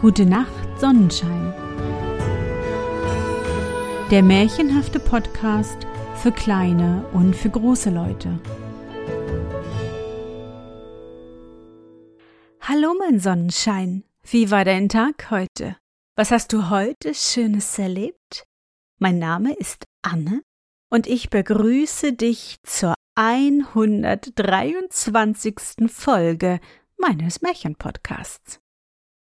Gute Nacht, Sonnenschein. Der märchenhafte Podcast für kleine und für große Leute. Hallo, mein Sonnenschein. Wie war dein Tag heute? Was hast du heute Schönes erlebt? Mein Name ist Anne und ich begrüße dich zur 123. Folge meines Märchenpodcasts.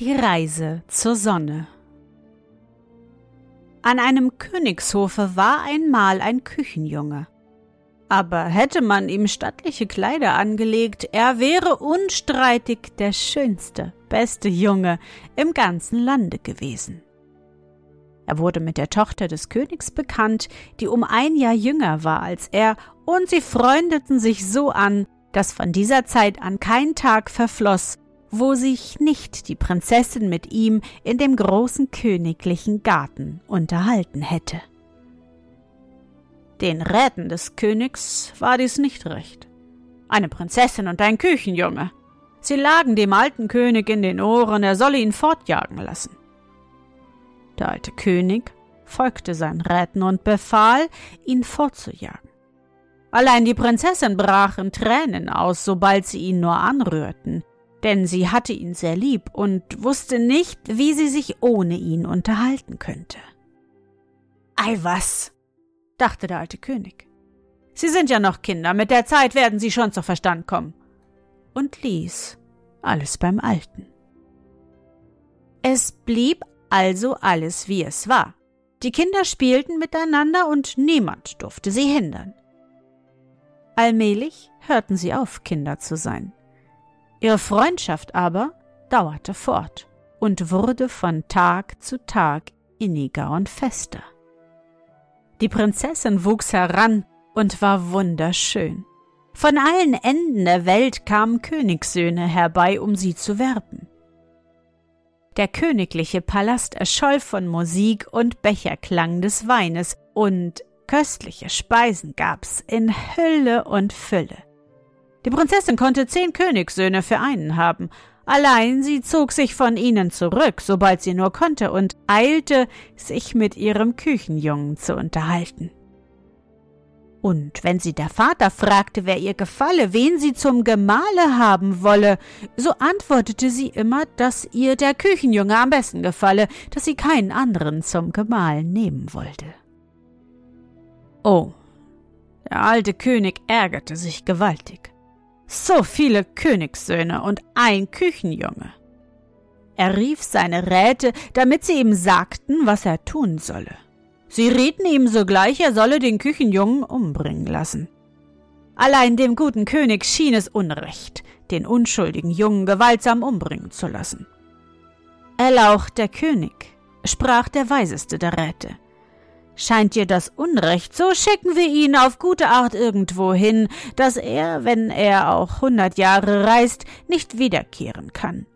Die Reise zur Sonne An einem Königshofe war einmal ein Küchenjunge. Aber hätte man ihm stattliche Kleider angelegt, er wäre unstreitig der schönste, beste Junge im ganzen Lande gewesen. Er wurde mit der Tochter des Königs bekannt, die um ein Jahr jünger war als er, und sie freundeten sich so an, dass von dieser Zeit an kein Tag verfloss, wo sich nicht die Prinzessin mit ihm in dem großen königlichen Garten unterhalten hätte. Den Räten des Königs war dies nicht recht. Eine Prinzessin und ein Küchenjunge. Sie lagen dem alten König in den Ohren, er solle ihn fortjagen lassen. Der alte König folgte seinen Räten und befahl, ihn fortzujagen. Allein die Prinzessin brach in Tränen aus, sobald sie ihn nur anrührten, denn sie hatte ihn sehr lieb und wusste nicht, wie sie sich ohne ihn unterhalten könnte. Ei was, dachte der alte König. Sie sind ja noch Kinder, mit der Zeit werden sie schon zu Verstand kommen. Und ließ alles beim Alten. Es blieb also alles wie es war. Die Kinder spielten miteinander und niemand durfte sie hindern. Allmählich hörten sie auf, Kinder zu sein. Ihre Freundschaft aber dauerte fort und wurde von Tag zu Tag inniger und fester. Die Prinzessin wuchs heran und war wunderschön. Von allen Enden der Welt kamen Königssöhne herbei, um sie zu werben. Der königliche Palast erscholl von Musik und Becherklang des Weines, und köstliche Speisen gab's in Hülle und Fülle. Die Prinzessin konnte zehn Königssöhne für einen haben, allein sie zog sich von ihnen zurück, sobald sie nur konnte, und eilte, sich mit ihrem Küchenjungen zu unterhalten. Und wenn sie der Vater fragte, wer ihr gefalle, wen sie zum Gemahle haben wolle, so antwortete sie immer, dass ihr der Küchenjunge am besten gefalle, dass sie keinen anderen zum Gemahl nehmen wollte. Oh, der alte König ärgerte sich gewaltig. So viele Königssöhne und ein Küchenjunge. Er rief seine Räte, damit sie ihm sagten, was er tun solle. Sie rieten ihm sogleich, er solle den Küchenjungen umbringen lassen. Allein dem guten König schien es unrecht, den unschuldigen Jungen gewaltsam umbringen zu lassen. Erlaucht der König, sprach der weiseste der Räte. Scheint dir das Unrecht, so schicken wir ihn auf gute Art irgendwo hin, dass er, wenn er auch hundert Jahre reist, nicht wiederkehren kann.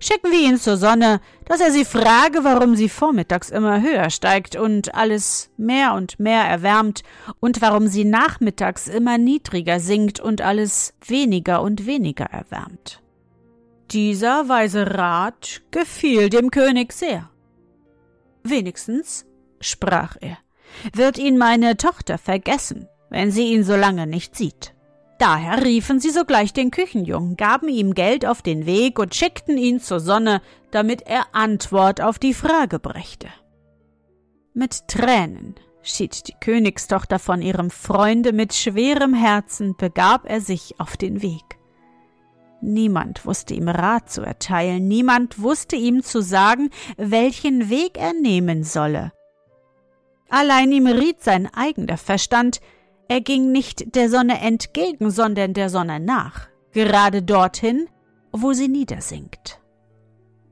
Schicken wir ihn zur Sonne, dass er sie frage, warum sie vormittags immer höher steigt und alles mehr und mehr erwärmt und warum sie nachmittags immer niedriger sinkt und alles weniger und weniger erwärmt. Dieser weise Rat gefiel dem König sehr. Wenigstens, sprach er, wird ihn meine Tochter vergessen, wenn sie ihn so lange nicht sieht. Daher riefen sie sogleich den Küchenjungen, gaben ihm Geld auf den Weg und schickten ihn zur Sonne, damit er Antwort auf die Frage brächte. Mit Tränen schied die Königstochter von ihrem Freunde, mit schwerem Herzen begab er sich auf den Weg. Niemand wusste ihm Rat zu erteilen, niemand wusste ihm zu sagen, welchen Weg er nehmen solle. Allein ihm riet sein eigener Verstand, er ging nicht der Sonne entgegen, sondern der Sonne nach. gerade dorthin, wo sie niedersinkt.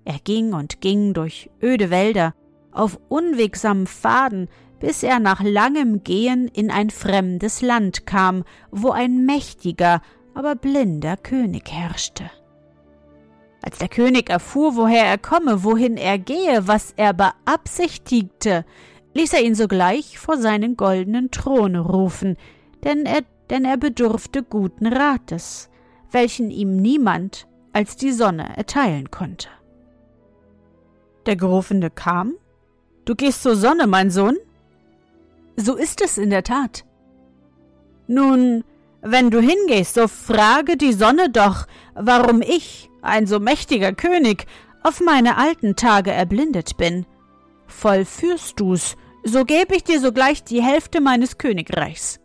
Er ging und ging durch öde Wälder, auf unwegsamen Pfaden, bis er nach langem Gehen in ein fremdes Land kam, wo ein mächtiger, aber blinder König herrschte. Als der König erfuhr, woher er komme, wohin er gehe, was er beabsichtigte, ließ er ihn sogleich vor seinen goldenen Thron rufen, denn er, denn er bedurfte guten Rates, welchen ihm niemand als die Sonne erteilen konnte. Der Gerufene kam. Du gehst zur Sonne, mein Sohn? So ist es in der Tat. Nun, wenn du hingehst, so frage die Sonne doch, warum ich, ein so mächtiger König, auf meine alten Tage erblindet bin. Vollführst du's, so gäb ich dir sogleich die Hälfte meines Königreichs.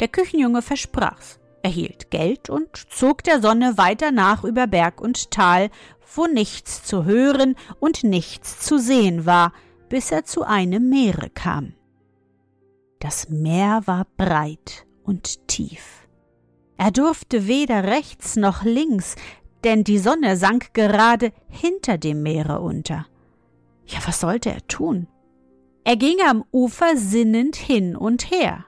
Der Küchenjunge versprach's, erhielt Geld und zog der Sonne weiter nach über Berg und Tal, wo nichts zu hören und nichts zu sehen war, bis er zu einem Meere kam. Das Meer war breit und tief. Er durfte weder rechts noch links, denn die Sonne sank gerade hinter dem Meere unter. Ja, was sollte er tun? Er ging am Ufer sinnend hin und her.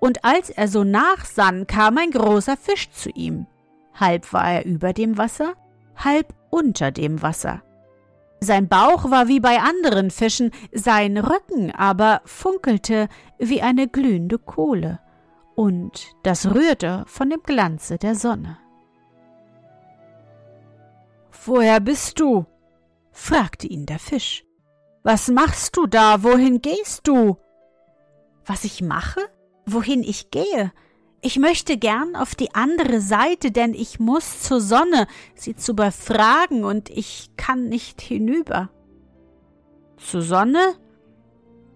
Und als er so nachsann, kam ein großer Fisch zu ihm. Halb war er über dem Wasser, halb unter dem Wasser. Sein Bauch war wie bei anderen Fischen, sein Rücken aber funkelte wie eine glühende Kohle, und das rührte von dem Glanze der Sonne. Woher bist du? Fragte ihn der Fisch. Was machst du da? Wohin gehst du? Was ich mache? Wohin ich gehe? Ich möchte gern auf die andere Seite, denn ich muss zur Sonne, sie zu befragen, und ich kann nicht hinüber. Zur Sonne?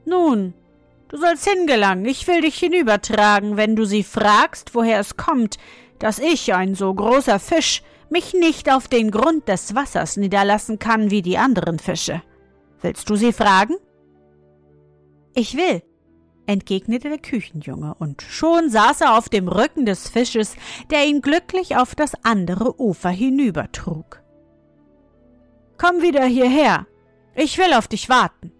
Nun, du sollst hingelangen, ich will dich hinübertragen, wenn du sie fragst, woher es kommt, dass ich, ein so großer Fisch, mich nicht auf den Grund des Wassers niederlassen kann wie die anderen Fische. Willst du sie fragen? Ich will, entgegnete der Küchenjunge, und schon saß er auf dem Rücken des Fisches, der ihn glücklich auf das andere Ufer hinübertrug. Komm wieder hierher, ich will auf dich warten,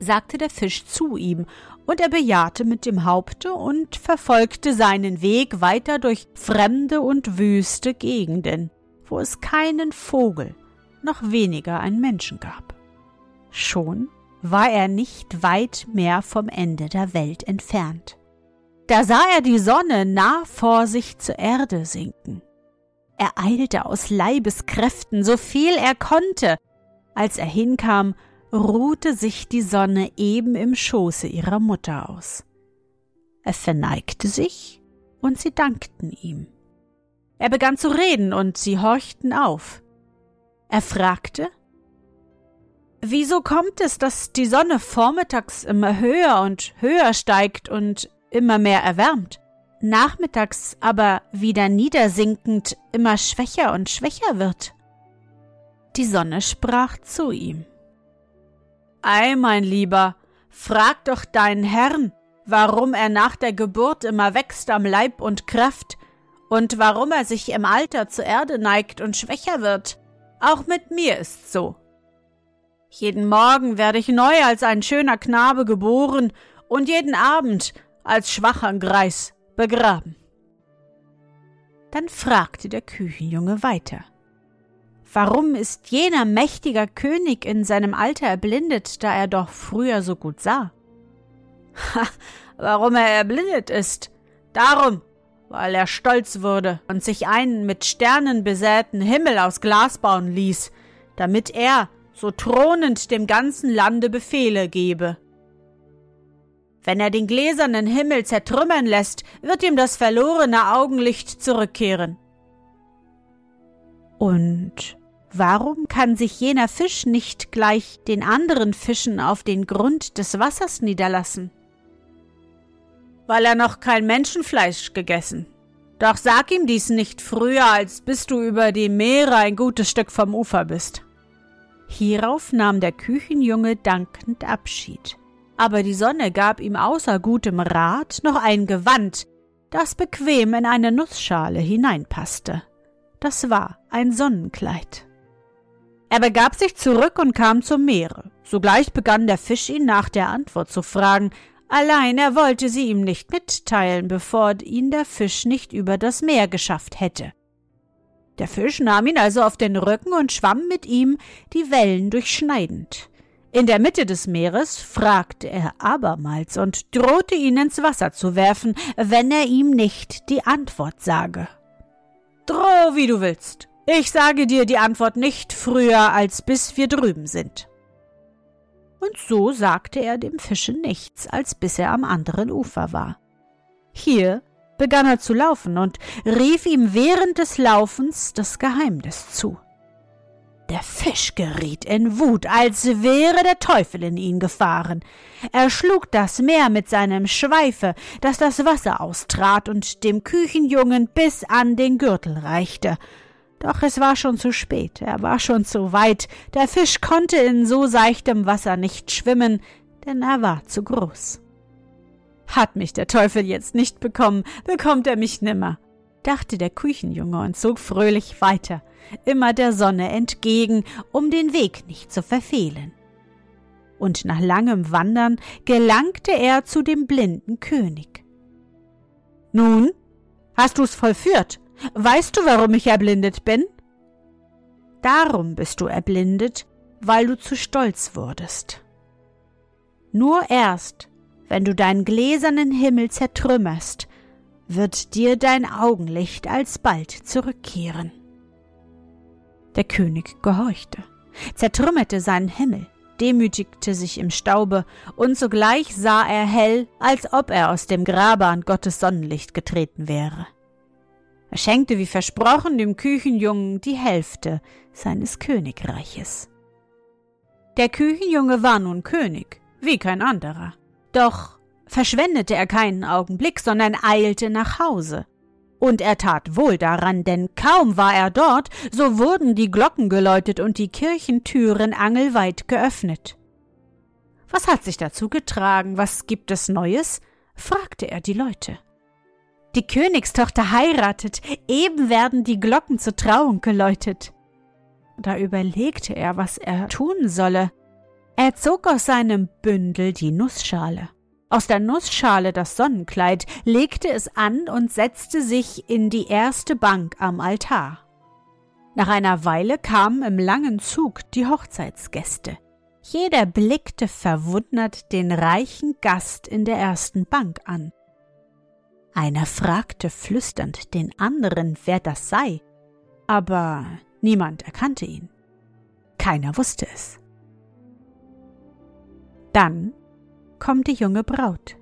sagte der Fisch zu ihm, und er bejahte mit dem Haupte und verfolgte seinen Weg weiter durch fremde und wüste Gegenden, wo es keinen Vogel, noch weniger einen Menschen gab. Schon war er nicht weit mehr vom Ende der Welt entfernt. Da sah er die Sonne nah vor sich zur Erde sinken. Er eilte aus Leibeskräften, so viel er konnte. Als er hinkam, ruhte sich die Sonne eben im Schoße ihrer Mutter aus. Er verneigte sich, und sie dankten ihm. Er begann zu reden, und sie horchten auf. Er fragte, Wieso kommt es, dass die Sonne vormittags immer höher und höher steigt und immer mehr erwärmt, nachmittags aber wieder niedersinkend immer schwächer und schwächer wird? Die Sonne sprach zu ihm. Ei, mein Lieber, frag doch deinen Herrn, warum er nach der Geburt immer wächst am Leib und Kraft und warum er sich im Alter zur Erde neigt und schwächer wird. Auch mit mir ist's so. Jeden Morgen werde ich neu als ein schöner Knabe geboren und jeden Abend als schwacher Greis begraben. Dann fragte der Küchenjunge weiter. Warum ist jener mächtiger König in seinem Alter erblindet, da er doch früher so gut sah? Ha, warum er erblindet ist? Darum, weil er stolz wurde und sich einen mit Sternen besäten Himmel aus Glas bauen ließ, damit er so thronend dem ganzen Lande Befehle gebe. Wenn er den gläsernen Himmel zertrümmern lässt, wird ihm das verlorene Augenlicht zurückkehren. Und warum kann sich jener Fisch nicht gleich den anderen Fischen auf den Grund des Wassers niederlassen? Weil er noch kein Menschenfleisch gegessen. Doch sag ihm dies nicht früher, als bis du über die Meere ein gutes Stück vom Ufer bist. Hierauf nahm der Küchenjunge dankend Abschied. Aber die Sonne gab ihm außer gutem Rat noch ein Gewand, das bequem in eine Nussschale hineinpasste. Das war ein Sonnenkleid. Er begab sich zurück und kam zum Meere. Sogleich begann der Fisch ihn nach der Antwort zu fragen, allein er wollte sie ihm nicht mitteilen, bevor ihn der Fisch nicht über das Meer geschafft hätte. Der Fisch nahm ihn also auf den Rücken und schwamm mit ihm die Wellen durchschneidend. In der Mitte des Meeres fragte er abermals und drohte ihn ins Wasser zu werfen, wenn er ihm nicht die Antwort sage. Droh, wie du willst. Ich sage dir die Antwort nicht früher, als bis wir drüben sind. Und so sagte er dem Fische nichts, als bis er am anderen Ufer war. Hier begann er zu laufen und rief ihm während des Laufens das Geheimnis zu. Der Fisch geriet in Wut, als wäre der Teufel in ihn gefahren. Er schlug das Meer mit seinem Schweife, dass das Wasser austrat und dem Küchenjungen bis an den Gürtel reichte. Doch es war schon zu spät, er war schon zu weit, der Fisch konnte in so seichtem Wasser nicht schwimmen, denn er war zu groß. Hat mich der Teufel jetzt nicht bekommen, bekommt er mich nimmer, dachte der Küchenjunge und zog fröhlich weiter immer der Sonne entgegen, um den Weg nicht zu verfehlen. Und nach langem Wandern gelangte er zu dem blinden König. Nun, hast du's vollführt? Weißt du, warum ich erblindet bin? Darum bist du erblindet, weil du zu stolz wurdest. Nur erst, wenn du deinen gläsernen Himmel zertrümmerst, wird dir dein Augenlicht alsbald zurückkehren. Der König gehorchte, zertrümmerte seinen Himmel, demütigte sich im Staube, und sogleich sah er hell, als ob er aus dem Grabe an Gottes Sonnenlicht getreten wäre. Er schenkte wie versprochen dem Küchenjungen die Hälfte seines Königreiches. Der Küchenjunge war nun König, wie kein anderer. Doch verschwendete er keinen Augenblick, sondern eilte nach Hause, und er tat wohl daran, denn kaum war er dort, so wurden die Glocken geläutet und die Kirchentüren angelweit geöffnet. Was hat sich dazu getragen? Was gibt es Neues? fragte er die Leute. Die Königstochter heiratet, eben werden die Glocken zur Trauung geläutet. Da überlegte er, was er tun solle. Er zog aus seinem Bündel die Nussschale aus der Nussschale das Sonnenkleid, legte es an und setzte sich in die erste Bank am Altar. Nach einer Weile kamen im langen Zug die Hochzeitsgäste. Jeder blickte verwundert den reichen Gast in der ersten Bank an. Einer fragte flüsternd den anderen, wer das sei, aber niemand erkannte ihn. Keiner wusste es. Dann kommt die junge Braut.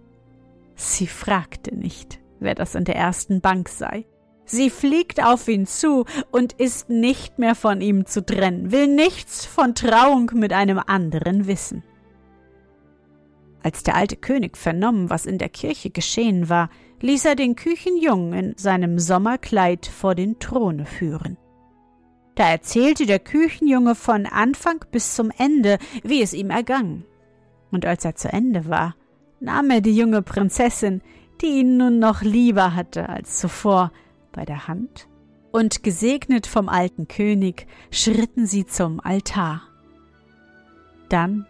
Sie fragte nicht, wer das in der ersten Bank sei. Sie fliegt auf ihn zu und ist nicht mehr von ihm zu trennen, will nichts von Trauung mit einem anderen wissen. Als der alte König vernommen, was in der Kirche geschehen war, ließ er den Küchenjungen in seinem Sommerkleid vor den Throne führen. Da erzählte der Küchenjunge von Anfang bis zum Ende, wie es ihm ergangen und als er zu Ende war, nahm er die junge Prinzessin, die ihn nun noch lieber hatte als zuvor, bei der Hand, und gesegnet vom alten König schritten sie zum Altar. Dann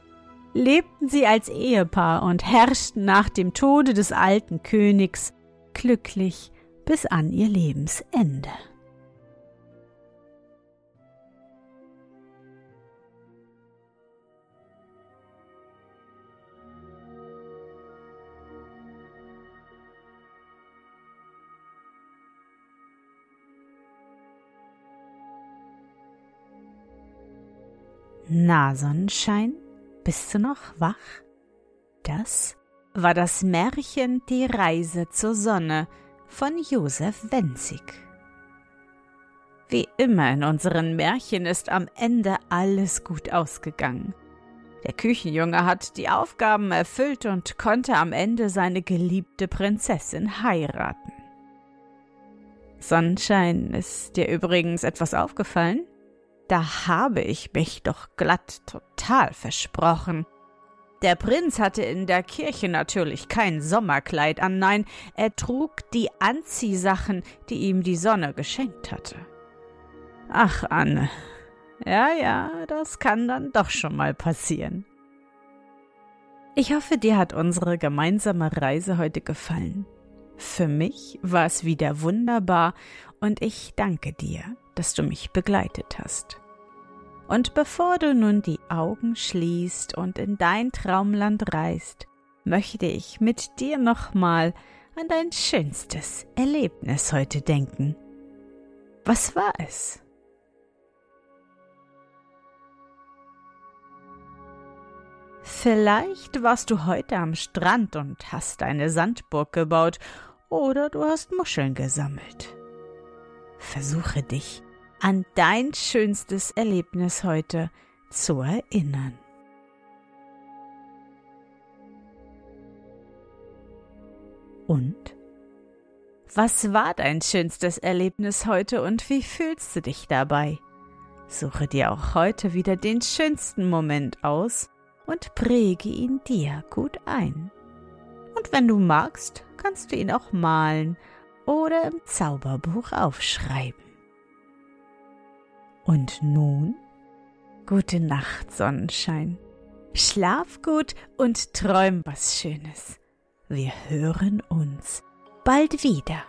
lebten sie als Ehepaar und herrschten nach dem Tode des alten Königs glücklich bis an ihr Lebensende. Na, Sonnenschein, bist du noch wach? Das war das Märchen Die Reise zur Sonne von Josef Wenzig. Wie immer in unseren Märchen ist am Ende alles gut ausgegangen. Der Küchenjunge hat die Aufgaben erfüllt und konnte am Ende seine geliebte Prinzessin heiraten. Sonnenschein, ist dir übrigens etwas aufgefallen? Da habe ich mich doch glatt total versprochen. Der Prinz hatte in der Kirche natürlich kein Sommerkleid an, nein, er trug die Anziehsachen, die ihm die Sonne geschenkt hatte. Ach, Anne, ja, ja, das kann dann doch schon mal passieren. Ich hoffe, dir hat unsere gemeinsame Reise heute gefallen. Für mich war es wieder wunderbar und ich danke dir, dass du mich begleitet hast. Und bevor du nun die Augen schließt und in dein Traumland reist, möchte ich mit dir nochmal an dein schönstes Erlebnis heute denken. Was war es? Vielleicht warst du heute am Strand und hast eine Sandburg gebaut oder du hast Muscheln gesammelt. Versuche dich an dein schönstes Erlebnis heute zu erinnern. Und? Was war dein schönstes Erlebnis heute und wie fühlst du dich dabei? Suche dir auch heute wieder den schönsten Moment aus und präge ihn dir gut ein. Und wenn du magst, kannst du ihn auch malen oder im Zauberbuch aufschreiben. Und nun? Gute Nacht, Sonnenschein. Schlaf gut und träum was Schönes. Wir hören uns bald wieder.